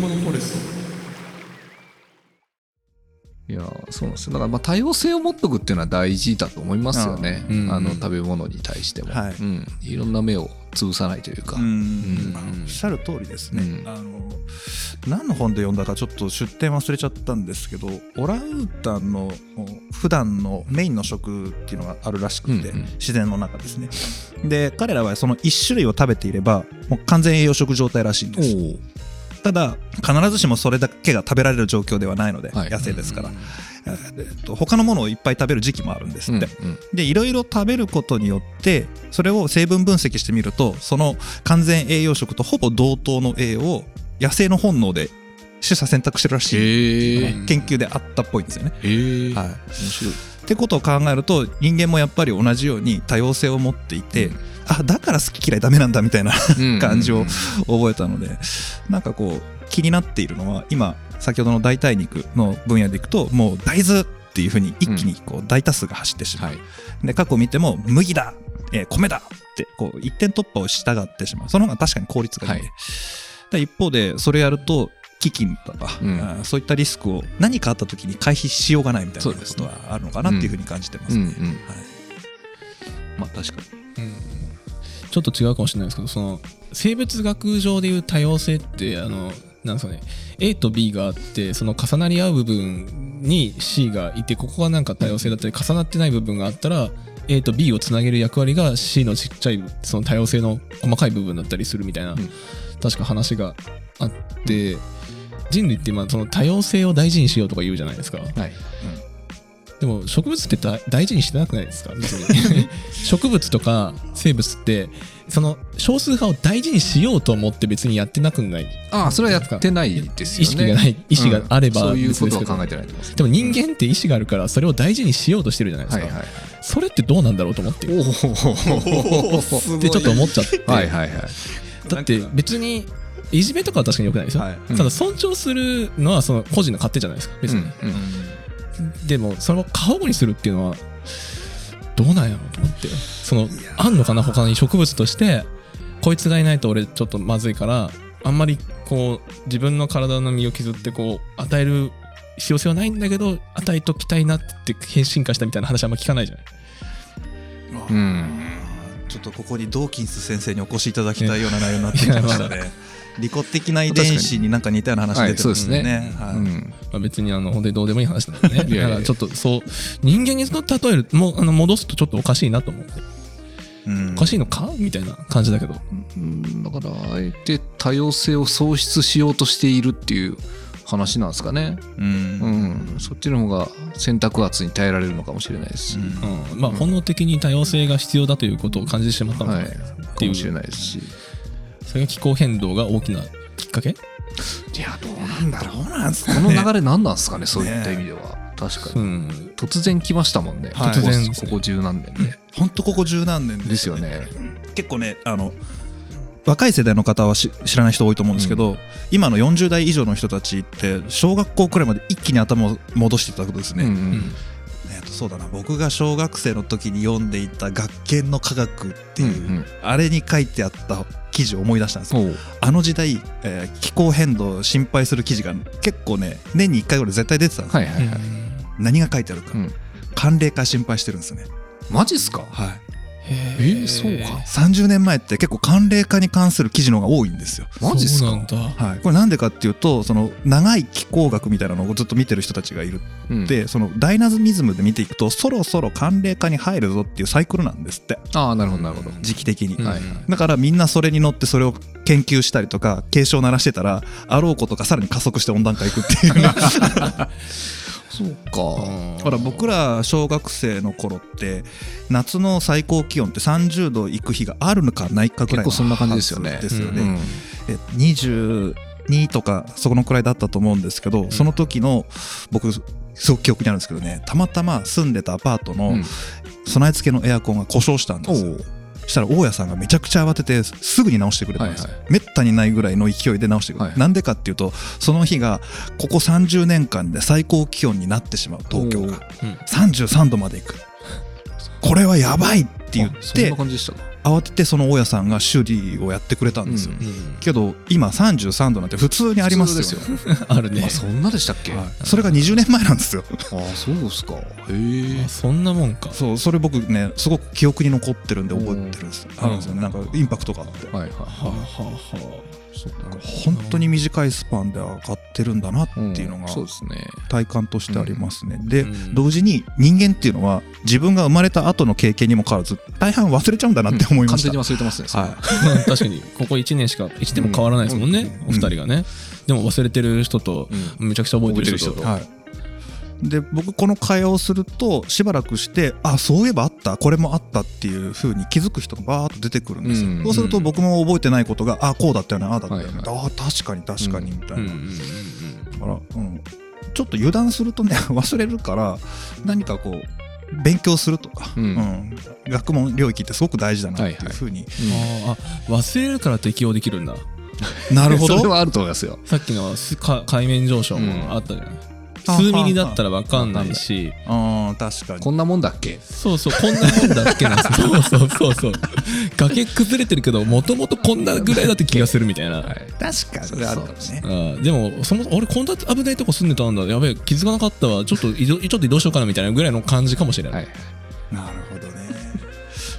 物フォレスト。いやそうなんですよ。だからまあ多様性を持っとくっていうのは大事だと思いますよね、うんうん。あの食べ物に対しても、はい。うん、いろんな目を潰さないというか、うん。うん。まあおっしゃる通りですね、うん。あの何の本で読んだかちょっと出典忘れちゃったんですけどオランウータンの普段のメインの食っていうのがあるらしくて、うんうん。自然の中ですね。で彼らはその1種類を食べていればもう完全栄養食状態らしいんです。おただ必ずしもそれだけが食べられる状況ではないので、はい。野生ですから、えっと他のものをいっぱい食べる時期もあるんですうんって、でいろいろ食べることによってそれを成分分析してみるとその完全栄養食とほぼ同等の栄養を野生の本能で取捨選択してるらしい、へえあの研究であったっぽいんですよね。へえはい、面白い。ってことを考えると人間もやっぱり同じように多様性を持っていて、うんあだから好き嫌いダメなんだみたいなうん感じをうん覚えたのでなんかこう気になっているのは今先ほどの代替肉の分野でいくともう大豆っていうふうに一気にこう大多数が走ってしまう、はい。で過去を見ても麦だ、えー米だってこう一点突破をしたがってしまう。その方が確かに効率がいい。はい。で一方でそれやると飢饉とか、うん。そういったリスクを何かあった時に回避しようがないみたいなことはあるのかなっていうふうに感じてますね、まあ確かにちょっと違うかもしれないですけどその生物学上でいう多様性ってあのなんですかね A と B があってその重なり合う部分に C がいてここがなんか多様性だったり重なってない部分があったら A と B をつなげる役割が C のちっちゃいその多様性の細かい部分だったりするみたいな、ん。確か話があって人類って今その多様性を大事にしようとか言うじゃないですか。はいでも植物って大大事にしてなくないですか？別に。植物とか生物ってその少数派を大事にしようと思って別にやってなくないああそれはやってないですよね。意識がない意思があればうんそういうことは考えてないと思います。でも人間って意思があるからそれを大事にしようとしてるじゃないですか、はいはい。それってどうなんだろうと思っておおで ちょっと思っちゃって、はいはいはい。だって別にいじめとかは確かに良くないですよ、はい。うんただ尊重するのはその個人の勝手じゃないですか別に、うんうんでもそれを過保護にするっていうのはどうなんやろうと思って。そのあんのかな他に植物として。こいつがいないと俺ちょっとまずいからあんまりこう自分の体の身を削ってこう与える必要性はないんだけど与えときたいなって変進化したみたいな話あんま聞かないじゃない。うん。ちょっとここにドーキンス先生にお越しいただきたいような内容になってきましたね。利己的な遺伝子になんか似たような話出てますはいね。はい。うん。まあ、別にあの本当にどうでもいい話なんでね。いやいやだからちょっとそう人間に例えるもうあの戻すとちょっとおかしいなと思って。うん。おかしいのか？みたいな感じだけど。うん。だからあえて多様性を創出しようとしているっていう話なんですかね、ううん。ん、そっちの方が選択圧に耐えられるのかもしれないです。し、うん。うんまあ本能的に多様性が必要だということを感じてしまったのかは、ないかもしれないですしそれが気候変動が大きなきっかけ？いやどうなんだろどうな。んですかこねの流れ何なんですかね そういった意味では。確かに、うん突然来ましたもんね、はい。突然ここ十何年で、本当ここ十何年ですよね。結構ねあの若い世代の方はし知らない人多いと思うんですけど、今の40代以上の人たちって小学校くらいまで一気に頭を戻していたことですね、うんううんんえっとそうだな。僕が小学生の時に読んでいた学研の科学っていう、うんあれに書いてあった記事を思い出したんですあの時代、えー気候変動を心配する記事が結構ね年に1回ぐらい絶対出てたんですよ、はいはいはい、何が書いてあるか、うん。寒冷化心配してるんですよね。マジっすか？はい。へえーそうか。30年前って結構寒冷化に関する記事の方が多いんですよ。マジっすか？そうなんだ。はい、これなんでかっていうとその長い気候学みたいなのをずっと見てる人たちがいるうん。でそのダイナミズムで見ていくとそろそろ寒冷化に入るぞっていうサイクルなんですって。ああなるほどなるほど、時期的に、うん。はいだからみんなそれに乗ってそれを研究したりとか警鐘を鳴らしてたらあろうことかさらに加速して温暖化いくっていう そうか。ほら僕ら小学生の頃って夏の最高気温って30度いく日があるのかないかぐらいの結構そんな感じですよね。ですよね、うんえ22とかそこのくらいだったと思うんですけど、その時の僕すごく記憶にあるんですけどねたまたま住んでたアパートのうん。備え付けのエアコンが故障したんですよ、おう。そしたら大家さんがめちゃくちゃ慌ててすぐに直してくれたんですよ、はいはめったにないぐらいの勢いで直してくれた、はいなんでかっていうとその日がここ30年間で最高気温になってしまう東京が。うん。33度までいく。これはやばいって言っあそんてな感じでしたか慌ててその大家さんが修理をやってくれたんですよ、うんけど今33度なんて普通にありますよ。あるね。あそんなでしたっけ、はい。それが20年前なんですよ。あそうですか。へえ。あそんなもんか。そうそれ僕ねすごく記憶に残ってるんで覚えてるんです。あるんですよね。なんかインパクトがあって。はいはいはあはあはそっか本当に短いスパンで上がってるんだなっていうのがそうですね。体感としてありますね、で、うん。同時に人間っていうのは自分が生まれた後の経験にもかかわらず大半忘れちゃうんだなって思いました、完全に忘れてますねはあ確かにここ1年しか1年も変わらないですもんね、うん。お二人がね。でも忘れてる人とうん。めちゃくちゃ覚えてる人と。はい、で僕この会話をするとしばらくしてあそういえばあったこれもあったっていう風に気づく人がバーッと出てくるんですよ、うんそうすると僕も覚えてないことがあこうだったよねああだったよね、はいああ確かに確かにみたいな、うんうんうんだから、うん、ちょっと油断するとね 忘れるから何かこう勉強するとか、うん。うん。学問領域ってすごく大事だなっていうふうに、ああ忘れるから適応できるんだ。なるほど。それはあると思いますよ。さっきのすか海面上昇もあったじゃない、うん数ミリだったら分かんないし。あー確かに。こんなもんだっけ？そうそうこんなもんだっけな そうそうそうそう。崖崩れてるけどもともとこんなぐらいだって気がするみたいな、はい。確かに。それあるかもしれね。あーでもそも俺こんな危ないとこ住んでたんだ。やべえ気づかなかったわ。ちょっと移動 ちょっと移動しようかなみたいなぐらいの感じかもしれない、はい。なるほどね。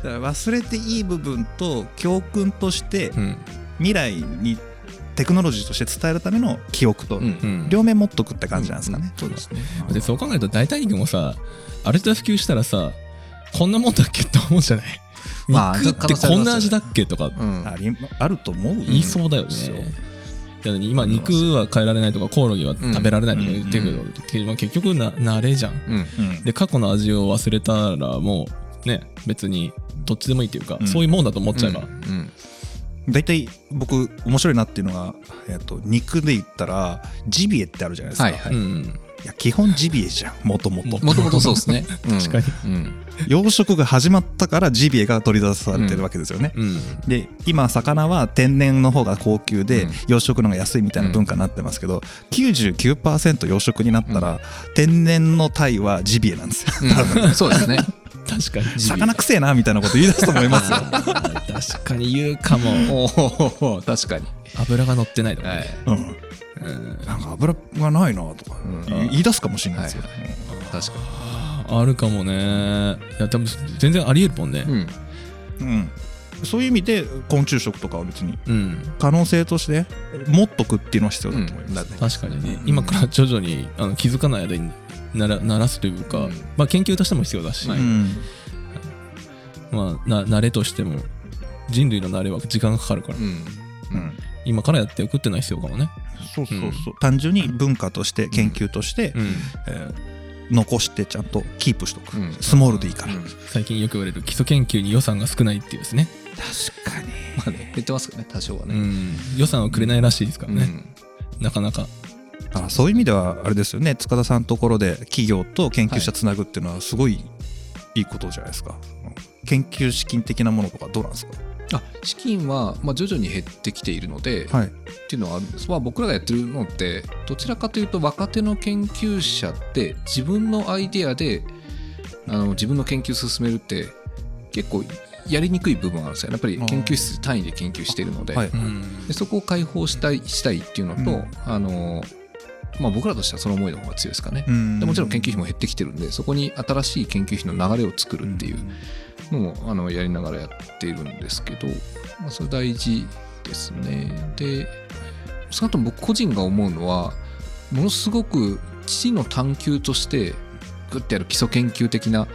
だから忘れていい部分と教訓としてうん。未来にテクノロジーとして伝えるための記憶と、うん。うん両面持っとくって感じなんですかね、そうですね。でそう考えると大体肉もさある程度普及したらさこんなもんだっけって思うんじゃない？まあ肉ってこんな味だっけとか。うん。ありあると思う言いそうだよね、今肉は変えられないとかコオロギは食べられないとか言ってるけど、結局な慣れじゃん。うん。うん。で過去の味を忘れたらもうね別にどっちでもいいっていうか、うん。そういうもんだと思っちゃえば、うん大体僕面白いなっていうのが、えっと肉で言ったらジビエってあるじゃないですか、はいはい。うん。いや基本ジビエじゃん。もともともともとそうですね。確かに。うん。養殖が始まったからジビエが取り出されてるわけですよね、うん。で今魚は天然の方が高級で、うん。養殖の方が安いみたいな文化になってますけど、99%養殖になったら、天然のタイはジビエなんですよ。うん。そうですね確かに。魚くせえなみたいなこと言い出すと思いますよ。確かに言うかも。確かに。油が乗ってないとか。ね、はい。うん。うんなんか油がないなとかうん。言い出すかもしれないですよ、確かあるかもね。いや多分全然ありえるもんね。にうん。うん。そういう意味で昆虫食とかは別にうん、可能性として持っとくっていうのは必要だと思います、うん。確かにね、今から徐々にあの気づかない間にならならすというか、うん。まあ、研究としても必要だし、はい。うん。まあ、な慣れとしても人類の慣れは時間がかかるから、うん。うん。今からやっておくっていうのは必要かもね、そうそうそう、単純に文化として研究として、うん、えー残してちゃんとキープしとく、うん。スモールでいいから、うん。最近よく言われる基礎研究に予算が少ないっていうですね、確かに。まあね言ってますけどね多少はね。うん、予算をくれないらしいですからね、なかなかあそういう意味ではあれですよね。塚田さんのところで企業と研究者つなぐっていうのはすごいいいことじゃないですか、うん。研究資金的なものとかどうなんですか？あ資金はまあ徐々に減ってきているので、はい。っていうのはまあ、僕らがやってるのってどちらかというと若手の研究者って自分のアイデアであの自分の研究を進めるって結構やりにくい部分があるんですよやっぱり研究室単位で研究しているので,、はい。うん。でそこを解放したいしたいっていうのと、うん。あのまあ、僕らとしてはその思いの方が強いですかね。うんでもちろん研究費も減ってきてるんでそこに新しい研究費の流れを作るっていうのもあのやりながらやっているんですけど、まあ、それ大事ですね。で少なくとも僕個人が思うのはものすごく父の探求としてグッてやる基礎研究的な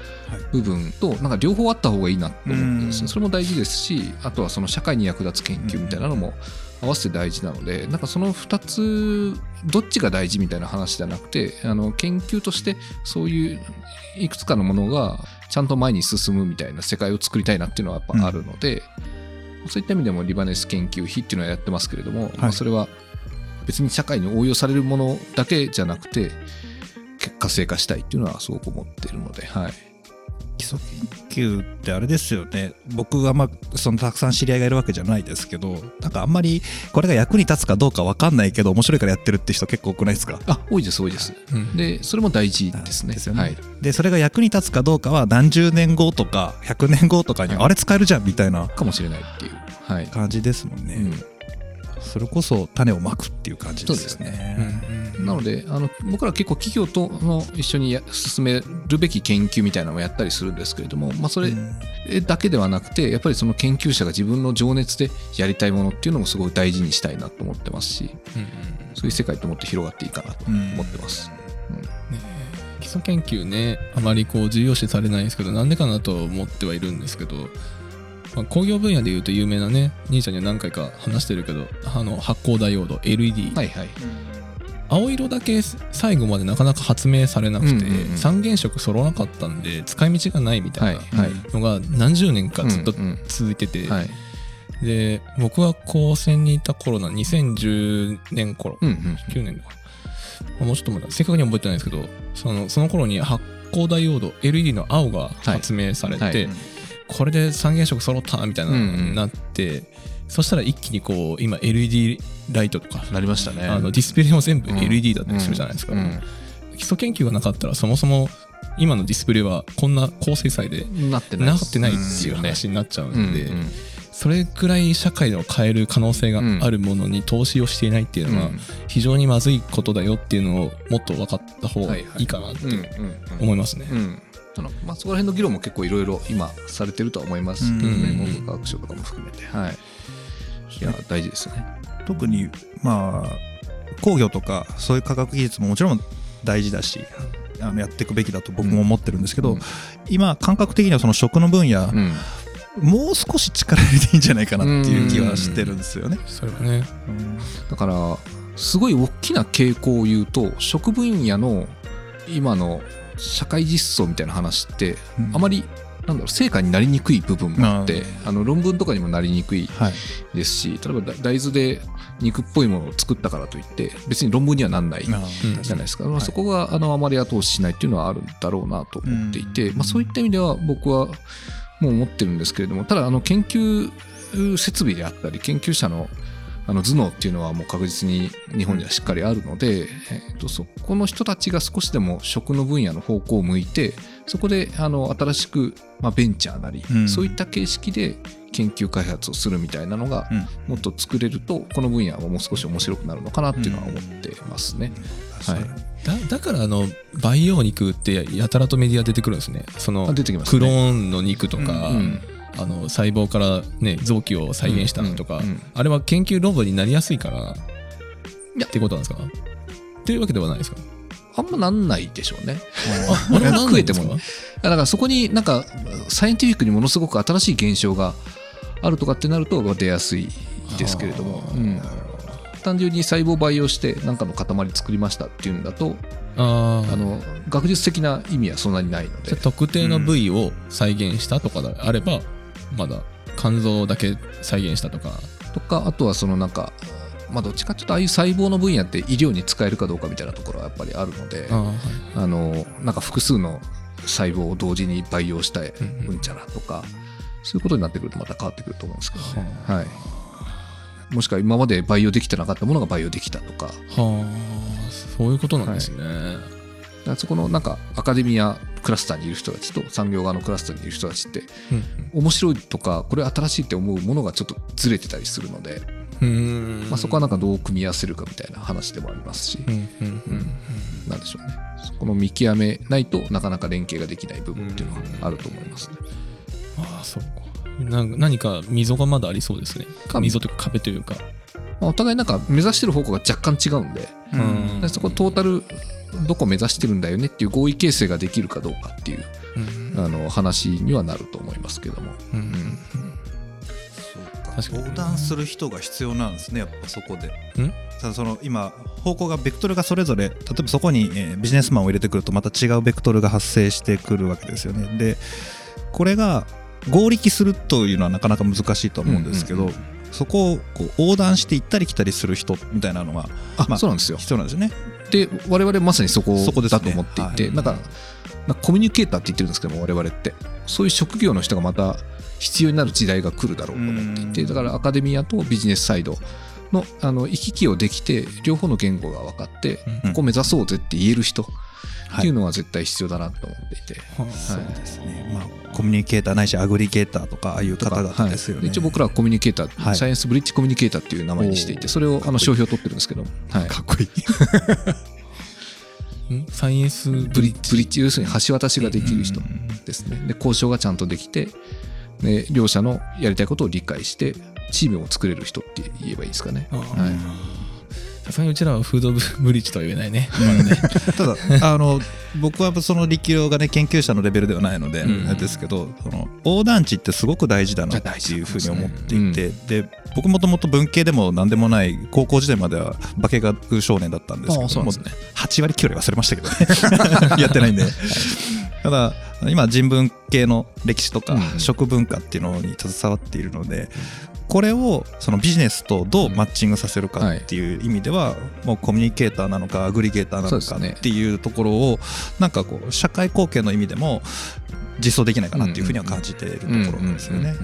部分となんか両方あった方がいいなと思うんですうんね。それも大事ですしあとはその社会に役立つ研究みたいなのも合わせて大事なのでなんかその2つどっちが大事みたいな話じゃなくてあの研究としてそういういくつかのものがちゃんと前に進むみたいな世界を作りたいなっていうのはやっぱあるので、そういった意味でもリバネス研究費っていうのはやってますけれども、まあそれは別に社会に応用されるものだけじゃなくて結果成果したいっていうのはすごく思っているので、はい、基礎研究ってあれですよね。僕はまあそのたくさん知り合いがいるわけじゃないですけどなんかあんまりこれが役に立つかどうか分かんないけど面白いからやってるって人結構多くないですか？あ多いです多いです。うん。でそれも大事ですね。ですよね。はい。でそれが役に立つかどうかは何十年後とか100年後とかにはい。あれ使えるじゃんみたいなかもしれないっていう。はい、感じですもんね、うんそれこそ種をまくっていう感じですよね。うんなのであの僕ら結構企業との一緒にや進めるべき研究みたいなのをやったりするんですけれども、まあ、それだけではなくてやっぱりその研究者が自分の情熱でやりたいものっていうのもすごい大事にしたいなと思ってますしうんそういう世界ともっと広がっていいかなと思ってます。基礎研究ねあまりこう重要視されないんですけどなんでかなと思ってはいるんですけど、まあ、工業分野でいうと有名なね兄ちゃんには何回か話してるけどあの発光ダイオード LED、はいはい。青色だけ最後までなかなか発明されなくて、三原色揃わなかったんで使い道がないみたいなのが何十年かずっと続いてて、はい。で僕が高専にいた頃な2010年頃、うんうん9年かもうちょっとまだ。正確には覚えてないんですけどそのその頃に発光ダイオード LED の青が発明されて、これで三原色揃ったみたいななって、そしたら一気にこう今 LED ライトとか、なりましたね。あのディスプレイも全部うん。LED だったりするじゃないですか、うん。基礎研究がなかったらそもそも今のディスプレイはこんな高精細でなってないってないっていう。話になっちゃううんんで、うん。それくらい社会を変える可能性があるものに投資をしていないっていうのは非常にまずいことだよっていうのをもっと分かった方がいいかなって思いますね。うんあのまあ、そこら辺の議論も結構いろいろ今されてるとは思いますけどね、うん文部科学省とかも含めて。はい。いや、大事ですね。特にまあ工業とかそういう科学技術ももちろん大事だしあのやっていくべきだと僕も思ってるんですけど、うん今感覚的にはその食の分野、うん。もう少し力入れていいんじゃないかなっていう気はしてるんですよね。それはね。だから、すごい大きな傾向を言うと、食分野の今の社会実装みたいな話って、うん。あまり、なんだろう、成果になりにくい部分もあって、あの論文とかにもなりにくいはい、ですし、例えばだ大豆で肉っぽいものを作ったからといって、別に論文にはなんないじゃないですか、まあ、はいそこがあのあまり後押ししないっていうのはあるんだろうなと思っていて、うん。まあ、そういった意味では僕はもう思ってるんですけれどもただあの研究設備であったり研究者のあの頭脳っていうのはもう確実に日本にはしっかりあるので、えっとそこの人たちが少しでも食の分野の方向を向いてそこであの新しく、まあ、ベンチャーなり、うん。そういった形式で研究開発をするみたいなのがうん。もっと作れるとこの分野はもう少し面白くなるのかなっていうのは思ってますね。はい。だだからあの培養肉ってやたらとメディア出てくるんですね。そのあ出てきますクねローンの肉とか、うんあの細胞からね臓器を再現したとか、あれは研究論文になりやすいからってことなんですか？っていうわけではないですか？あんまなんないでしょうね。ああれは食えてもだからそこになんかサイエンティフィックにものすごく新しい現象があるとかってなると出やすいですけれども、はあうん。単純に細胞培養して何かの塊作りましたっていうんだとあの学術的な意味はそんなにないので。特定の部位を再現したとかであれば、まだ肝臓だけ再現したとか。とかあとはそのなんかまあどっちかっていうとああいう細胞の分野って医療に使えるかどうかみたいなところはやっぱりあるのであー、はい。あのなんか複数の細胞を同時に培養したうんうんうんちゃらとか、そういうことになってくるとまた変わってくると思うんですけどね。はい、もしくは今まで培養できてなかったものが培養できたとか、はあそういうことなんですね、らそこのなんかアカデミアクラスターにいる人たちと産業側のクラスターにいる人たちって、面白いとか、これ新しいって思うものがちょっとずれてたりするので、まあ、そこはなんかどう組み合わせるかみたいな話でもありますし、なんでしょうね。そこの見極めないとなかなか連携ができない部分っていうのはあると思いますね。ああそうか。何か溝がまだありそうですね。か溝というか壁というか、まあ、お互いなんか目指してる方向が若干違うんで、うん。でそこトータルどこ目指してるんだよねっていう合意形成ができるかどうかっていううん。あの話にはなると思いますけども。うん。うか。に。横断する人が必要なんですねやっぱそこで。ん？ただその今方向がベクトルがそれぞれ例えばそこに、えービジネスマンを入れてくるとまた違うベクトルが発生してくるわけですよね。でこれが合力するというのはなかなか難しいと思うんですけど、うんうんそこをこう横断して行ったり来たりする人みたいなのがあ、まあそうなんですよ。必要なんですよね。で我々まさにそこそこですね。だと思っていて、はい。なんかコミュニケーターって言ってるんですけども我々って。そういう職業の人がまた必要になる時代が来るだろうと思っていてうん。だからアカデミアとビジネスサイドのあの行き来をできて両方の言語が分かってうん。ここ目指そうぜって言える人。はいっていうのは絶対必要だなと思っていて、はそうですね、まあ、コミュニケーターないしアグリゲーターとかああいう方々ですよね、はい。一応僕らはコミュニケーター、はい。サイエンスブリッジコミュニケーターっていう名前にしていてそれをあの商標を取ってるんですけど、はい、かっこいい。ん サイエンスブブリリッジブリッジ要するに橋渡しができる人ですね。で交渉がちゃんとできてで両者のやりたいことを理解してチームを作れる人って言えばいいですかね、はいさすがにうちらはフードブリッジとは言えないね。ただあの僕はその力量がね研究者のレベルではないので、うん。ですけどその横断値ってすごく大事だなっていうふうに思っていて、で僕もともと文系でも何でもない高校時代までは化学少年だったんですけどもうなんですね。8割9割忘れましたけどね。やってないんで。ただ今人文系の歴史とかうん。食文化っていうのに携わっているのでこれをそのビジネスとどうマッチングさせるかっていう意味ではもうコミュニケーターなのかアグリゲーターなのかっていうところをなんかこう社会貢献の意味でも実装できないかなっていうふうには感じているところなんですよね。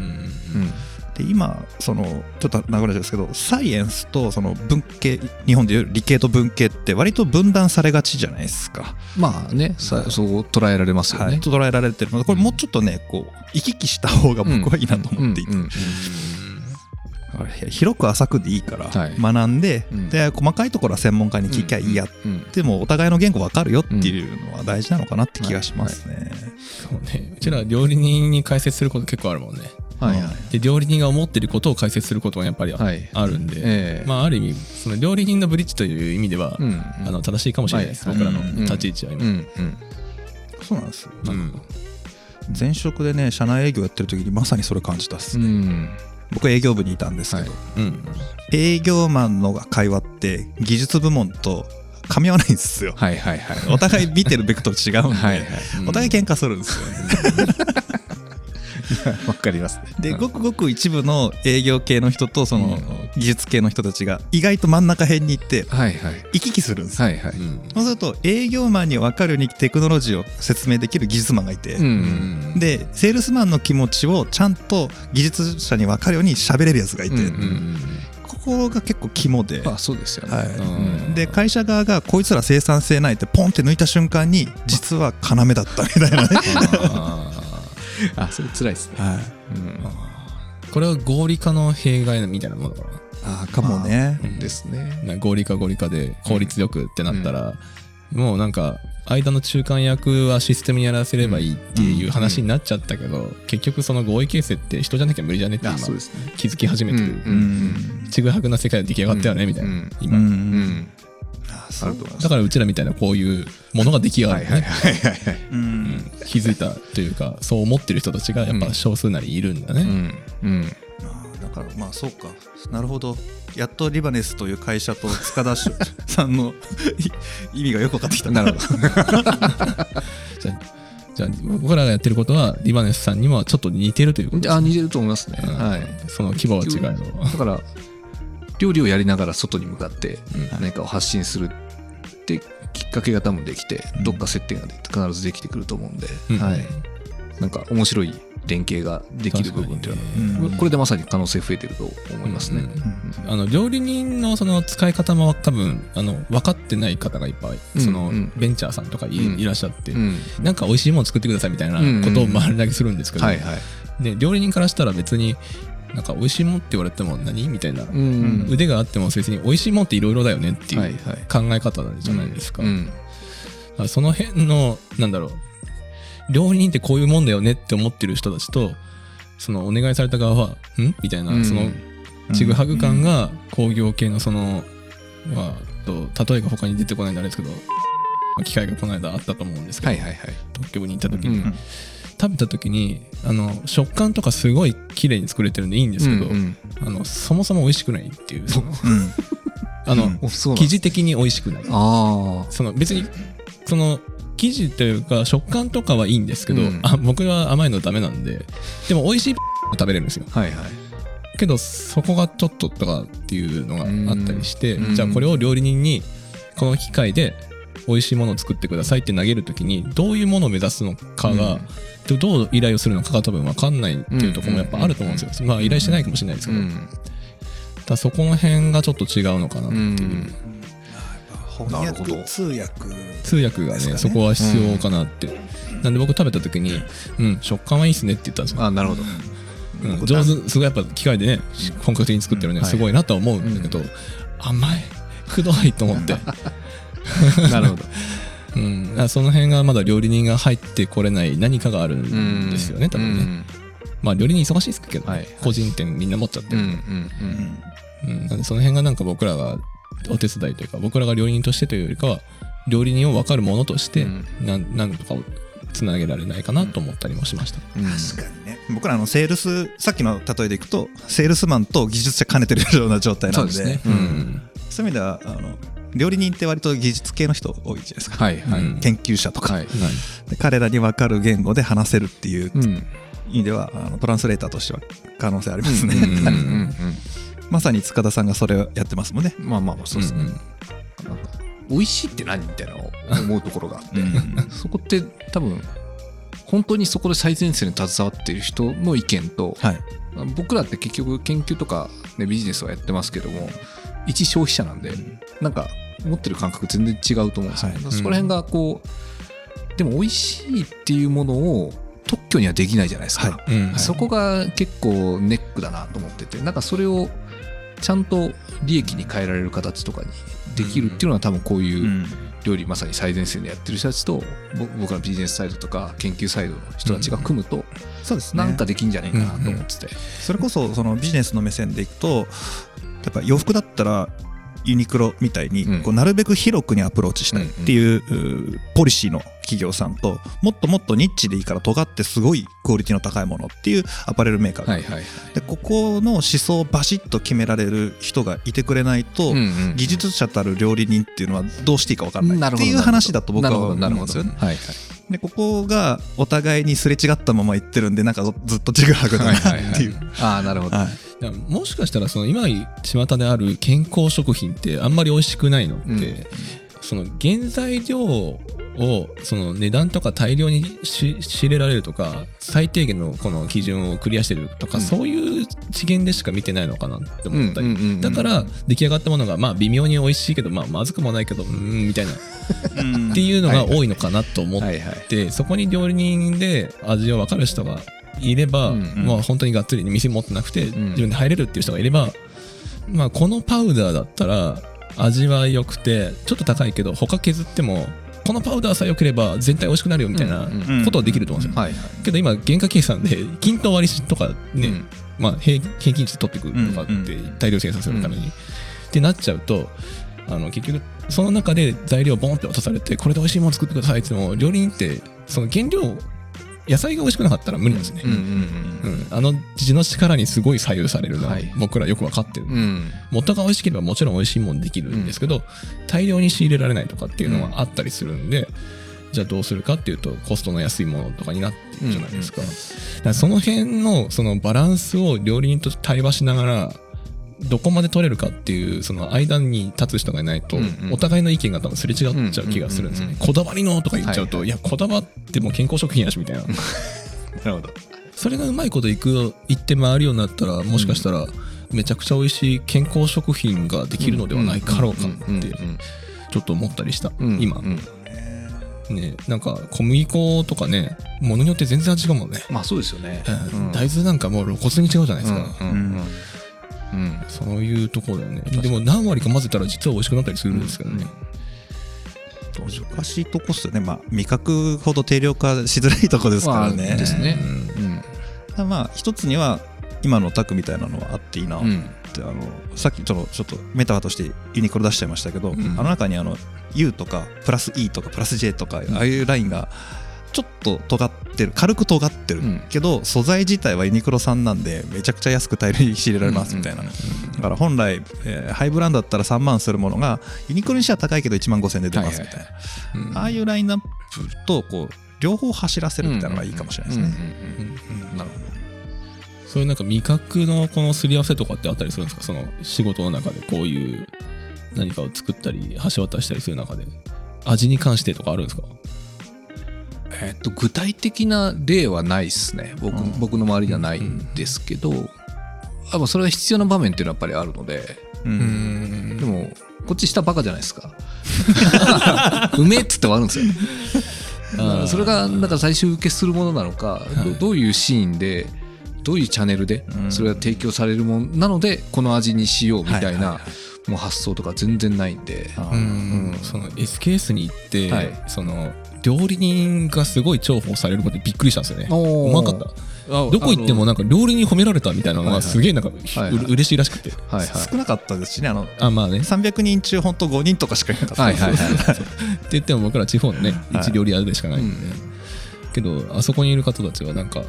で今そのちょっと流れですけどサイエンスとその文系日本でいう理系と文系って割と分断されがちじゃないですか。まあねさそう捉えられますよね、はい、捉えられてるのでこれもうちょっとねこう行き来した方が僕はいいなと思っていて、広く浅くでいいからはい。学んで、うん。で細かいところは専門家に聞きゃいいや、うん。でもお互いの言語分かるよっていうのは大事なのかなって気がしますね。そうね。うちら料理人に解説すること結構あるもんね。はいはい。で、料理人が思ってることを解説することがやっぱりはい。あるんで、ええ。まあある意味、その料理人のブリッジという意味では、うん。あの正しいかもしれないです。はい。僕らのうん。立ち位置は今。うん。うん。そうなんですよ、うん。前職でね社内営業やってる時にまさにそれ感じたっす、うん僕は営業部にいたんですけど、はうん営業マンの会話って技術部門と噛み合わないんですよ。はいはいはい。お互い見てるベクトル違うんで、はいはい。お互い喧嘩するんですよね わかりますね。でごくごく一部の営業系の人とそのうん。技術系の人たちが意外と真ん中辺に行ってはいはい。行き来するんです。よはいはい。うん。そうすると営業マンに分かるようにテクノロジーを説明できる技術マンがいて、うん。でセールスマンの気持ちをちゃんと技術者に分かるように喋れるやつがいて、うんうんここが結構肝で、まあそうですよね。はい。うん。で会社側がこいつら生産性ないってポンって抜いた瞬間に実は要だったみたいなね、ああそれ辛いですね。はい、うん。ーこれは合理化の弊害みたいなものかな。あーかもね、うん。ですね。な合理化合理化で効率よくってなったら、もうなんか間の中間役はシステムにやらせればいいっていう話になっちゃったけど、結局その合意形成って人じゃなきゃ無理じゃねって今気づき始めてる、うん。ちぐはぐな世界が出来上がったよねみたいな、うん。う今、だからうちらみたいなこういうものが出来上がるね、はいはいはいはいはい。うん気づいたというかそう思ってる人たちがやっぱ少数なりいるんだね、うん。うん。あーだからまあそうか。なるほど。やっとリバネスという会社と塚田さんのい 意味がよく分かってきた。なるほど。じゃあじゃあ僕らがやってることはリバネスさんにもちょっと似てるということですあ似てると思いますね。うん。はい。その規模は違いの。だから料理をやりながら外に向かってうん何かを発信するってきっかけが多分できてどっか接点が必ずできてくると思うんで、うん。はい、なんか面白い連携ができる部分っていうのは、うん。これでまさに可能性増えてると思いますね。あの料理人のその使い方も多分あの分かってない方がいっぱい、うん。そのうん。ベンチャーさんとかい,、らっしゃって、うん。なんか美味しいもの作ってくださいみたいなことを丸投げするんですけど、はいはい。で料理人からしたら別になんか美味しいもんって言われても何？みたいな、うん。腕があっても別に美味しいもんっていろいろだよねっていう考え方じゃないですか、からその辺のなんだろう料理人ってこういうもんだよねって思ってる人たちとそのお願いされた側はん？みたいな、うん。そのちぐはぐ感が工業系のその、まあ、と例えが他に出てこないんであれですけど機会がこの間あったと思うんですけど、はいはいはい。特許部に行った時に、うん。食べた時にあの食感とかすごい綺麗に作れてるんでいいんですけど、うんあのそもそも美味しくないっていうそのうん。あの、生地的に美味しくない。あその別にその生地というか食感とかはいいんですけど、うん。あ僕は甘いのダメなんででも美味しい食べれるんですよ。あ。はいはい。けどそこがちょっととかっていうのがあったりして、うん。じゃあこれを料理人にこの機械で美味しいものを作ってくださいって投げるときにどういうものを目指すのかが、でどう依頼をするのかが多分分かんないっていうところもやっぱあると思うんですよ、まあ依頼してないかもしれないですけど、うん。ただそこの辺がちょっと違うのかなってういう、ん。翻なるほど訳通訳通訳がねそこは必要かなって、なんで僕食べた時に「うん。食感はいいっすね」って言ったんですよ、あなるほど。うん、上手すごいやっぱ機械でね本格的に作ってるねはい。すごいなとは思うんだけど、甘いくどいと思って、なるほど。うん、その辺がまだ料理人が入ってこれない何かがあるんですよね多分ね、まあ料理人忙しいですけど、ね。はい。個人店みんな持っちゃってうんうんるうん。うん、なんでその辺がなんか僕らがお手伝いというか僕らが料理人としてというよりかは料理人を分かるものとしてうん。なんなんとかをつなげられないかなと思ったりもしました、うん。確かにね。僕らあのセールスさっきの例えでいくとセールスマンと技術者兼ねてるような状態なので。そうですね。うん。そういう意味ではあの料理人って割と技術系の人多いじゃないですか、はいはい。うん。研究者とか、はいで彼らに分かる言語で話せるっていううん意味ではあのトランスレーターとしては可能性ありますね、まさに塚田さんがそれをやってますもんね。うんまあまあまあそうですね。うんなんか美味しいって何？みたいな思うところがあって。うんそこって多分本当にそこで最前線に携わっている人の意見とはい。僕らって結局研究とか、ね、ビジネスはやってますけども一消費者なんでなんか持ってる感覚全然違うと思うんですよね、はい。そこら辺がこうでも美味しいっていうものを特許にはできないじゃないですか、はうん。そこが結構ネックだなと思っててなんかそれをちゃんと利益に変えられる形とかにできるっていうのは多分こういううん。料理まさに最前線でやってる人たちとぼ僕らビジネスサイドとか研究サイドの人たちが組むとそうですね。なんかできんじゃないかなと思ってて、それこそそのビジネスの目線でいくとやっぱ洋服だったらユニクロみたいにうん。こうなるべく広くにアプローチしたいっていうポリシーの企業さんともっともっとニッチでいいから尖ってすごいクオリティの高いものっていうアパレルメーカーが、はいはいはい。でここの思想をバシッと決められる人がいてくれないと、技術者たる料理人っていうのはどうしていいか分からないっていう話だと僕は思うんなるほですよね。ど。はいはいでここがお互いにすれ違ったまま言ってるんでなんかずっと違うはぐだなっていう。ああなるほど、はい。もしかしたらその今巷である健康食品ってあんまり美味しくないのって、うん。その原材料をその値段とか大量にし仕入れられるとか最低限のこの基準をクリアしてるとか、うん。そういう次元でしか見てないのかなって思ったり、だから出来上がったものがまあ微妙に美味しいけど、まあ、まずくもないけどうーんみたいな。っていうのが多いのかなと思って、そこに料理人で味を分かる人がいれば、うんうん。まあ本当にがっつり店持ってなくて、ん。自分で入れるっていう人がいれば、まあ、このパウダーだったら味は良くてちょっと高いけど他削ってもこのパウダーさえ良ければ全体美味しくなるよみたいなことはできると思うんですよ、けど今原価計算で均等割りとかね、うん。まあ、平平均値取っていくとかってうん大量生産するために、ってなっちゃうとあの結局その中で材料ボンって渡されてこれで美味しいもの作ってくださいって言っても料理人ってその原料野菜が美味しくなかったら無理ですね、あの地の力にすごい左右されるのははい。僕らよく分かってる、元が美味しければもちろん美味しいもんできるんですけど、大量に仕入れられないとかっていうのはあったりするんで、じゃあどうするかっていうとコストの安いものとかになっているじゃないですか,、うん。だからその辺のそのバランスを料理人と対話しながらどこまで取れるかっていうその間に立つ人がいないと、お互いの意見が多分すれ違っちゃう気がするんですよね、こだわりのとか言っちゃうと、はいい。やこだわっても健康食品やしみたいな。なるほど。それがうまいこといく言って回るようになったらもしかしたらめちゃくちゃ美味しい健康食品ができるのではないかろうかってちょっと思ったりした、うん今、うんねなんか小麦粉とかねものによって全然違うもんね、まあそうですよね。うん。大豆なんかもう露骨に違うじゃないですか、うんうんうんうん。そういうところだよね。でも何割か混ぜたら実は美味しくなったりするんですけどね、難しいとこっすよね、まあ、味覚ほど定量化しづらいとこですからまあね。ですね。うん。まあ一つには今のタクみたいなのはあっていいなって、うん。あのさっきちょっとちょっとメタファーとしてユニクロ出しちゃいましたけど、ん。あの中にあの U とかプラス E とかプラス J とか、ああいうラインがちょっと尖ってる軽く尖ってる、うん。けど素材自体はユニクロ産なんでめちゃくちゃ安く大量に仕入れられますみたいな、だから本来、えーハイブランドだったら3万するものがユニクロにしては高いけど1万5千円で出ますみたいな、うん。ああいうラインナップとこう両方走らせるみたいなのがいいかもしれないですね。なるほど。そういうなんか味覚のこのすり合わせとかってあったりするんですか？その仕事の中でこういう何かを作ったり橋渡したりする中で。味に関してとかあるんですか？えっと、具体的な例はないですね。僕,、うん。僕の周りにはないんですけど、あまあそれが必要な場面っていうのはやっぱりあるのでううん。んでもこっち下バカじゃないですか。うめえっつって終わるんですよ。だからそれがなんか最終受けするものなのか、はい。どどういうシーンでどういうチャンネルでうん。それが提供されるものなのでこの味にしようみたいなもう発想とか全然ないんで。あうーん。その SKS に行って、はい。その料理人がすごい重宝されることでびっくりしたんですよね。うまかった。どこ行ってもなんか料理人褒められたみたいなのがすげえなんかはいはい。う嬉しいらしくてはいはい少なかったですしねあのあまあねって300人中本当5人とかしかいなかったはいはいはい言っても僕ら地方のねはい一料理屋でしかないんで、うんけどあそこにいる方たちはなんか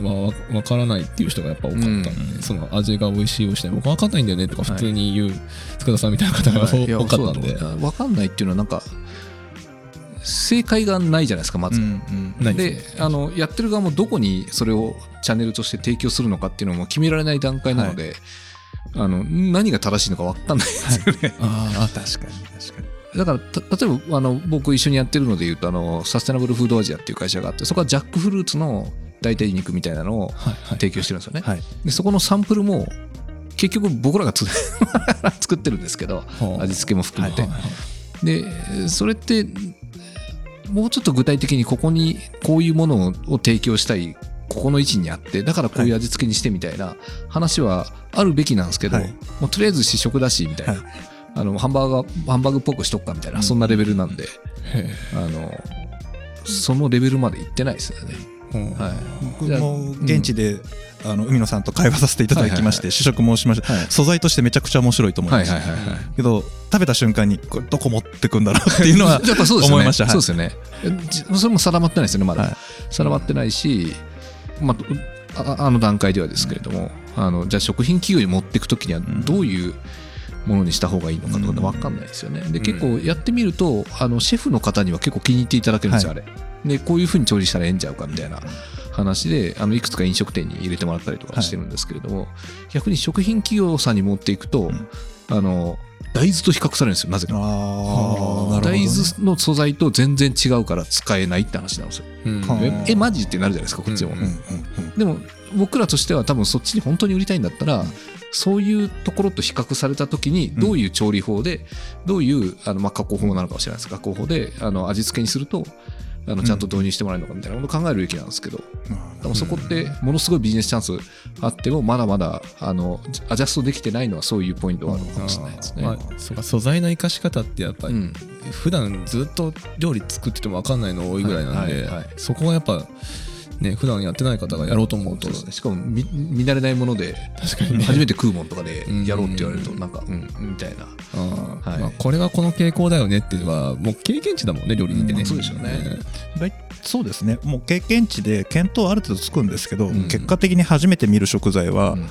まあ、わわからないっていう人がやっぱ多かったんで、うんその味が美味しい美味しい僕わかんないんだよねとか普通に言う塚田さんみたいな方が多かったんで、そうだと思う分かんないっていうのはなんか正解がないじゃないですかまず、うんうんであのやってる側もどこにそれをチャンネルとして提供するのかっていうのも決められない段階なので、あの何が正しいのか分かんないですよね、あ確かに確かに。だからた例えばあの僕一緒にやってるので言うとあのサステナブルフードアジアっていう会社があってそこはジャックフルーツの代替肉みたいなのを提供してるんですよね、はい。でそこのサンプルも結局僕らがつ 作ってるんですけどはあ味付けも含めて、はいはい。でそれってもうちょっと具体的にここにこういうものを提供したいここの位置にあってだからこういう味付けにしてみたいな話はあるべきなんですけど、はい。もうとりあえず試食だしみたいな、はい。あのハンバーガーハンバーグっぽくしとくかみたいな、うん。そんなレベルなんで。へあのそのレベルまで行ってないですよね。えうん。はい。僕も現地で、あの海野さんと会話させていただきまして、試食もしました、はい。素材としてめちゃくちゃ面白いと思いました、はいはいはいはい。けど食べた瞬間にこれどこ持ってくんだろうっていうのは やっぱそうですよね。思いました。はいそうですよね。それも定まってないですよね、まだ。はい。定まってないし、まあ、ああの段階ではですけれども、あのじゃあ食品企業に持っていくときにはん。どういうものにした方がいいのかとか分かんないですよね。で、結構やってみると、あのシェフの方には結構気に入っていただけるんですよ、はあれ。で、こういうふうに調理したらええんちゃうかみたいな話で、あのいくつか飲食店に入れてもらったりとかしてるんですけれども、逆に食品企業さんに持っていくと、ん。あの大豆と比較されるんですよ、なぜか。ね、大豆の素材と全然違うから使えないって話なんですよ。うん。はあ。ええマジってなるじゃないですかこっちも、でも僕らとしては多分そっちに本当に売りたいんだったらそういうところと比較された時にどういう調理法でどういうあのまあ加工法なのかもしれないです。加工法であの味付けにするとあのちゃんと導入してもらえるのかみたいなことを考えるべきなんですけど、でもそこってものすごいビジネスチャンスあってもまだまだあのアジャストできてないのはそういうポイントがあるのかもしれないですね。まあ、素材の生かし方ってやっぱり、うん。普段ずっと料理作ってても分かんないの多いぐらいなんで、そこはやっぱね普段やってない方がやろうと思うと。しかも見見慣れないもので確かにね。初めて食うもんとかでうん。やろうって言われるとなんかうん。みたいな。あー。はい。まあ、これはこの傾向だよねっていうのはもう経験値だもんね料理人ってね、うんそうですよね。大そうですね。もう経験値で見当ある程度つくんですけど、ん。結果的に初めて見る食材は、うん。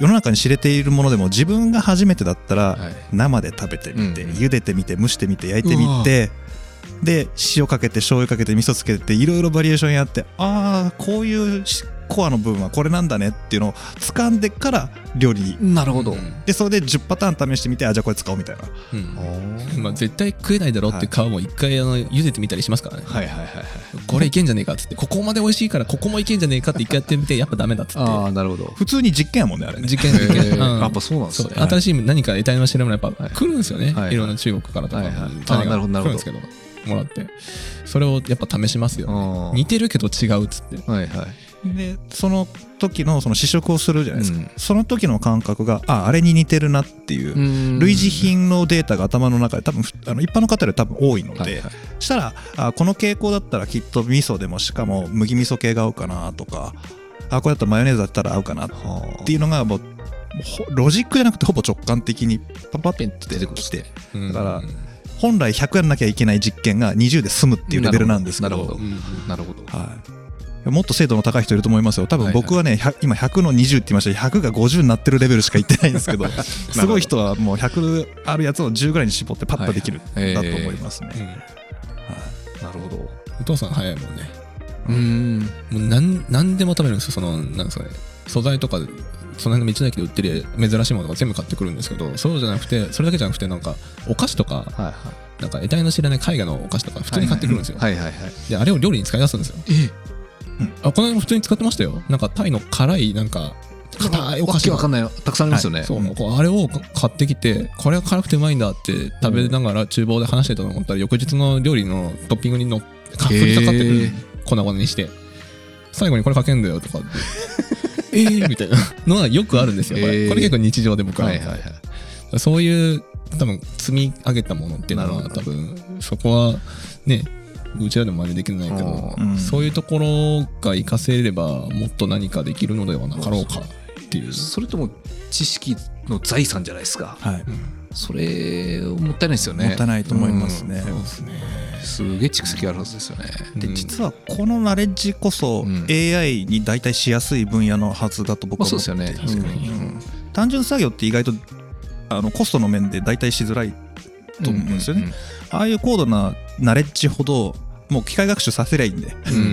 世の中に知れているものでも自分が初めてだったら、はい。生で食べてみて、うんうん。茹でてみて蒸してみて焼いてみてで塩かけて醤油かけて味噌つけていろいろバリエーションやってああこういうしコアの部分はこれなんだねっていうのを掴んでから料理に。なるほど、でそれで10パターン試してみてあじゃあこれ使おうみたいな。うん。まあ、絶対食えないだろうって皮も一回あの茹でてみたりしますからね、はいはいはいはいこれいけんじゃねえかっつって。ここまで美味しいからここもいけんじゃねえかって一回やってみてやっぱダメだっつって。ああなるほど。普通に実験やもんねあれね。実験実験、えーうん。やっぱそうなんですね。新しい何か得体の知れもやっぱはい。来るんですよね、はい。いろんな中国からとか、はいはい。種あなるほどなるほど。が来るんですけどもらって。それをやっぱ試しますよ、ね、似てるけど違うっつって。はいはい。でその時のその試食をするじゃないですか、うん。その時の感覚がああれに似てるなっていう、類似品のデータが頭の中で多分ふあの一般の方より多分多いので、はいはい。したらあこの傾向だったらきっと味噌でもしかも麦味噌系が合うかなとかあこれだったらマヨネーズだったら合うかなっていうのがもうロジックじゃなくてほぼ直感的にパパッと出てきて。うんだから本来100やらなきゃいけない実験が20で済むっていうレベルなんですけど。なるほど。うんなるほど。はい、もっと精度の高い人いると思いますよ。多分はいはい。僕はね、100今100の20って言いました。けど100が50になってるレベルしか言ってないんですけど。すごい人はもう100あるやつを10ぐらいに絞ってパッとできるんはいだと思いますね、うん。なるほど。お父さん早いもんね。うん。もう何何でも食べるんですよ。そのなんですかね素材とかその辺の道の駅で売ってる珍しいものとか全部買ってくるんですけどそうじゃなくてそれだけじゃなくてなんかお菓子とかはいはい。なんか得体の知らない海外のお菓子とか普通に買ってくるんですよ、はいはいはい。であれを料理に使い出すんですよ。え？あこの間も普通に使ってましたよ。なんかタイの辛いなんか硬いお菓わ子わかんない。のたくさんありますよね、そう。こうあれを買ってきてこれが辛くてうまいんだって食べながら厨房で話してたと思ったら翌日の料理のトッピングにのかへー振りかかってくる粉々にして最後にこれかけんだよとかってえーみたいなのはよくあるんですよ。これこれ結構日常で僕ははいはいはい。そういう多分積み上げたものっていうのは多分そこはねうちらでも真似できないけど、うん。そういうところが活かせればもっと何かできるのではなかろうかっていう。それとも知識の財産じゃないですか。はい。それもったいないですよね。もったいないと思いますね、そうですね。すげえ蓄積あるはずですよね。で実はこのナレッジこそうん。AI に代替しやすい分野のはずだと僕まあはそうですよね。確かに。うん。単純作業って意外とあのコストの面で代替しづらいと思うんですよね、ああいう高度なナレッジほどもう機械学習させりゃいいんで、うんうんう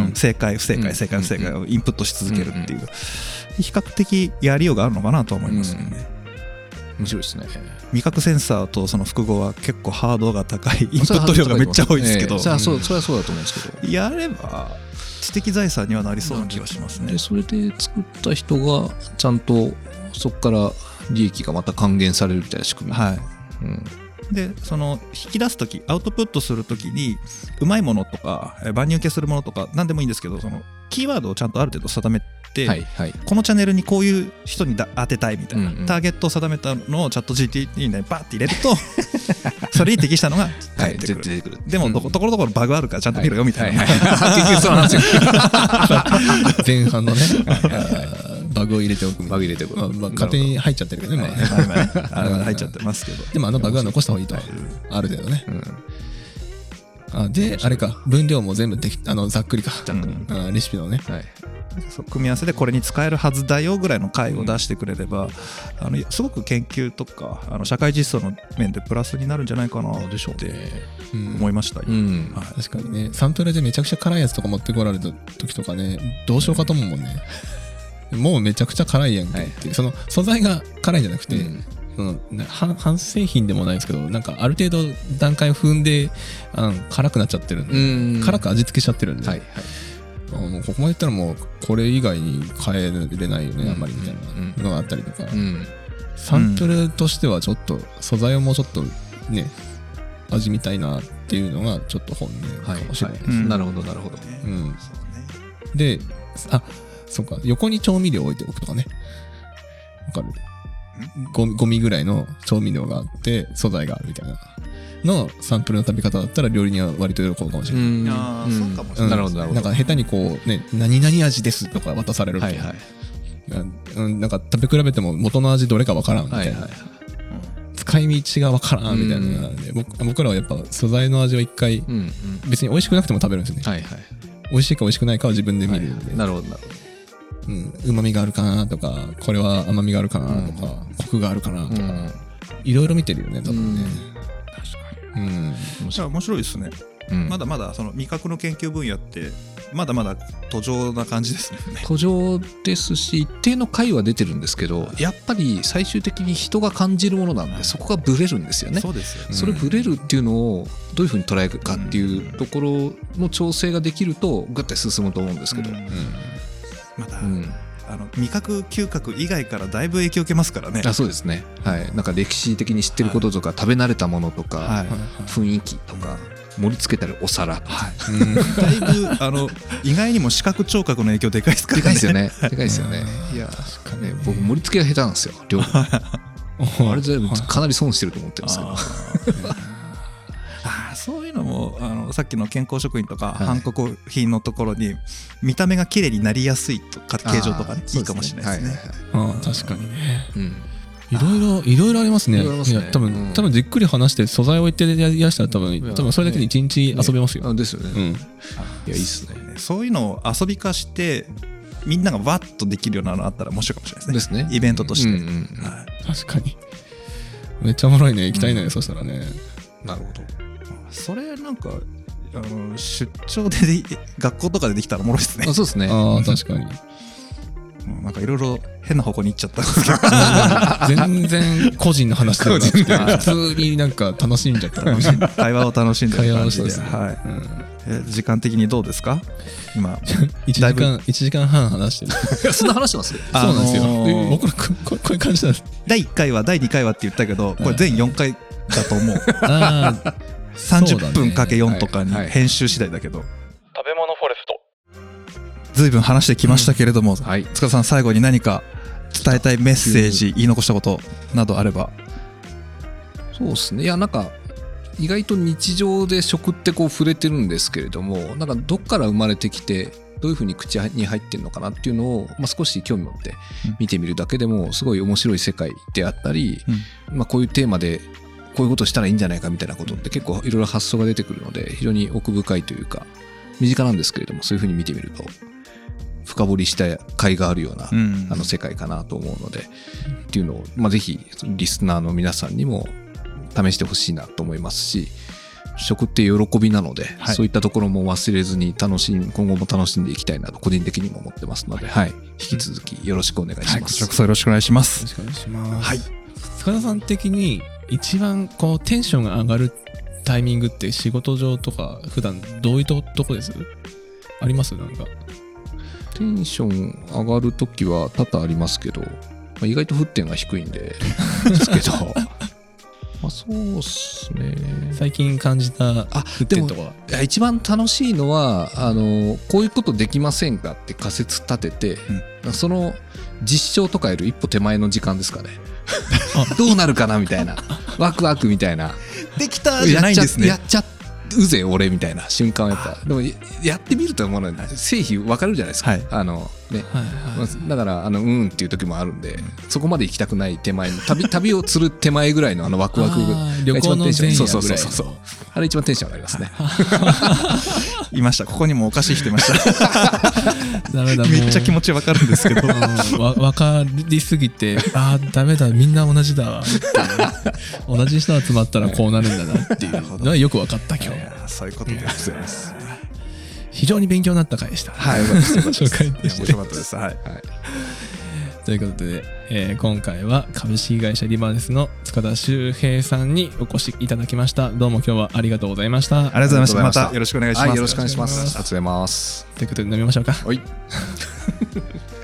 んうん。正解不正うん解正解不正解をインプットし続けるっていう。比較的やりようがあるのかなと思いますよね、面白いですね。味覚センサーとその複合は結構ハードが高いインプット量がめっちゃ多いですけど、ええ。それはそうそれはそうだと思うんですけど。やれば知的財産にはなりそうな気がしますね。でそれで作った人がちゃんとそこから利益がまた還元されるみたいな仕組み、はい。うん。でその引き出す時アウトプットする時にうまいものとかえー万人受けするものとか何でもいいんですけどそのキーワードをちゃんとある程度定めて、はいはい。このチャンネルにこういう人にだ当てたいみたいな、うんうん。ターゲットを定めたのをチャット GTP にバッて入れると それに適したのが返ってくる、出てくる。でもどこ、ところどころバグあるからちゃんと見ろよみたいな、ははい。結 局そうなんですよ。前半のね、バグを入れておく。バグ入れておくまあまあ勝手に入っちゃってるけどね、まあ入っちゃってますけど。でもあのバグは残した方がいいと。ある程度ね。うんあで、あれか、分量も全部できあのざっくりか。うん。あレシピのね。はい。組み合わせでこれに使えるはずだよぐらいの回を出してくれれば、あのすごく研究とかあの社会実装の面でプラスになるんじゃないかなでしょうって思いましたよ、うん。はい。確かにね、サンプルでめちゃくちゃ辛いやつとか持ってこられた時とかね、どうしようかと思うもんね。もうめちゃくちゃ辛いやんけっていう、その素材が辛いんじゃなくて、うんそのな半半製品でもないですけど、なんかある程度段階を踏んで、あの辛くなっちゃってるんで、うん。辛く味付けしちゃってるんで、はいはい。あもうここまでいったらもうこれ以外に変えれないよね、うん。あんまりみたいなのがあったりとか、うん。サンプルとしてはちょっと素材をもうちょっとね、味みたいなっていうのがちょっと本音はいかもしれないです。うん。なるほどなるほど。うん。で、あ、そっか、横に調味料置いておくとかね。わかるゴミゴミぐらいの調味料があって、素材があるみたいなのサンプルの食べ方だったら料理には割と喜ぶかもしれない。ん。あーそうかもしれうんなるほどなるほど。ん。か下手にこうね、何々味ですとか渡されると、はいはいうんなんか食べ比べても元の味どれかわからんみたいな。はいはい使い道がわからんみたいなのがあるんで、僕僕らはやっぱ素材の味を一回うんうん。別に美味しくなくても食べるんですよね。はいはい。美味しいか美味しくないかを自分で見るんで。なるほどなるほうん、旨味があるかなとかこれは甘みがあるかなとか、コクがあるかなとか、いろいろ見てるよね多分ね。確かに。うん、じゃあ面白いですね、うん。まだまだその味覚の研究分野ってまだまだ途上な感じですね。途上ですし一定の回は出てるんですけどやっぱり最終的に人が感じるものなんでそこがブレるんですよね。そうですよね。それブレるっていうのをどういうふうに捉えるかっていうところの調整ができるとガッて進むと思うんですけど、うんうんまた、あの味覚嗅覚以外からだいぶ影響を受けますからね。あそうですね。はい。なんか歴史的に知ってることとか、食べ慣れたものとか、はい。雰囲気とか盛り付けたりお皿とか、うん。だいぶあの 意外にも視覚聴覚の影響でかいですからね。でかいですよね。でかいですよね。いや確かにね僕盛り付けが下手なんですよ料理あれでかなり損してると思ってるんですけどのもあのさっきの健康食品とか、はい。韓国品のところに見た目が綺麗になりやすいとか形状とかねいいかもしれないですね。あー確かにね。うん。いろいろいろいろありますね。いろいろありますね。や多分、うん。多分じっくり話して素材を置いてやりだしたら多分や多分それだけで一日遊べますよ、あですよね、いうん。やいいっすね。そういうのを遊び化してみんながわっとできるようなのあったら面白いかもしれないでね。ですすね。イベントとして。確かに。めっちゃおもろいね。行きたいね、そしたらね。なるほどそれなんかあの出張でで学校とかでできたらおもろいですね。あ。そうですね。ああ確かに。なんかいろいろ変な方向に行っちゃった。んですけど全然個人の話ではな普通になんか楽しんじゃった 会話を楽しんでる会話感じでね、はい。うん。え時間的にどうですか？今。1時間一時間半話してる。そんな話してますあそうなんですよ、あのーえ僕らこ ここういう感じなんです。第1回は第2回はって言ったけどこれ全4回だと思う。ああ30分かけ4とかに編集次第だけど。食べ物フォレスト。随分話してきましたけれども、はい。塚田さん最後に何か伝えたいメッセージ言い残したことなどあれば。そうですね。いやなんか意外と日常で食ってこう触れてるんですけれどもなんかどっから生まれてきてどういうふうに口に入ってるのかなっていうのを、まあ、少し興味持って見てみるだけでもすごい面白い世界であったり、まあ、こういうテーマでこういうことしたらいいんじゃないかみたいなことって結構いろいろ発想が出てくるので非常に奥深いというか身近なんですけれどもそういうふうに見てみると深掘りした甲斐があるような、うんあの世界かなと思うのでっていうのを、まあ、ぜひリスナーの皆さんにも試してほしいなと思いますし食って喜びなので、はいそういったところも忘れずに楽しん今後も楽しんでいきたいなと個人的にも思ってますので、はい、引き続きよろしくお願いしはいこます。ちらこそよろしくお願いしまよすろしくお願いします。はい。塚田さん的に一番こうテンションが上がるタイミングって仕事上とか普段どういうととこです？あります？なんか。テンション上がるときは多々ありますけど、まあ、意外と沸点が低いんでですけど。まあそうっすね。最近感じたあ沸点とかは？いや一番楽しいのはあのこういうことできませんかって仮説立てて、その実証とかより一歩手前の時間ですかね。どうなるかなみたいな。ワクワクみたいな。できたじゃないんですね。やっちゃうぜ俺みたいな瞬間はやっぱ。でもややってみると思うの成否分かるじゃないですか、はい。あのね。はいまあだからあのうんっていう時もあるんでそこまで行きたくない手前の旅 旅を釣る手前ぐらいのあのワクワクあー旅行の前夜ぐらいの。そうそうそうそうそう。あれ一番テンション上がりますね。いました。ここにもおかしい人いました。めっちゃ気持ちわかるんですけど。うんわ分かりすぎてああダメだみんな同じだ同じ人集まったらこうなるんだなっていうのはよく分かった今日。そういうことでございます非常に勉強になった回でした。はいよかったです。紹介として面白かったです。はい。ということで、えー今回は株式会社リバーネスの塚田修平さんにお越しいただきました。どうも今日はありがとうございました。ありがとうございました。またた。よろしくお願いします。はいよろしくお願いしますお願いします。ありがとうございます。ということで飲みましょうか。はい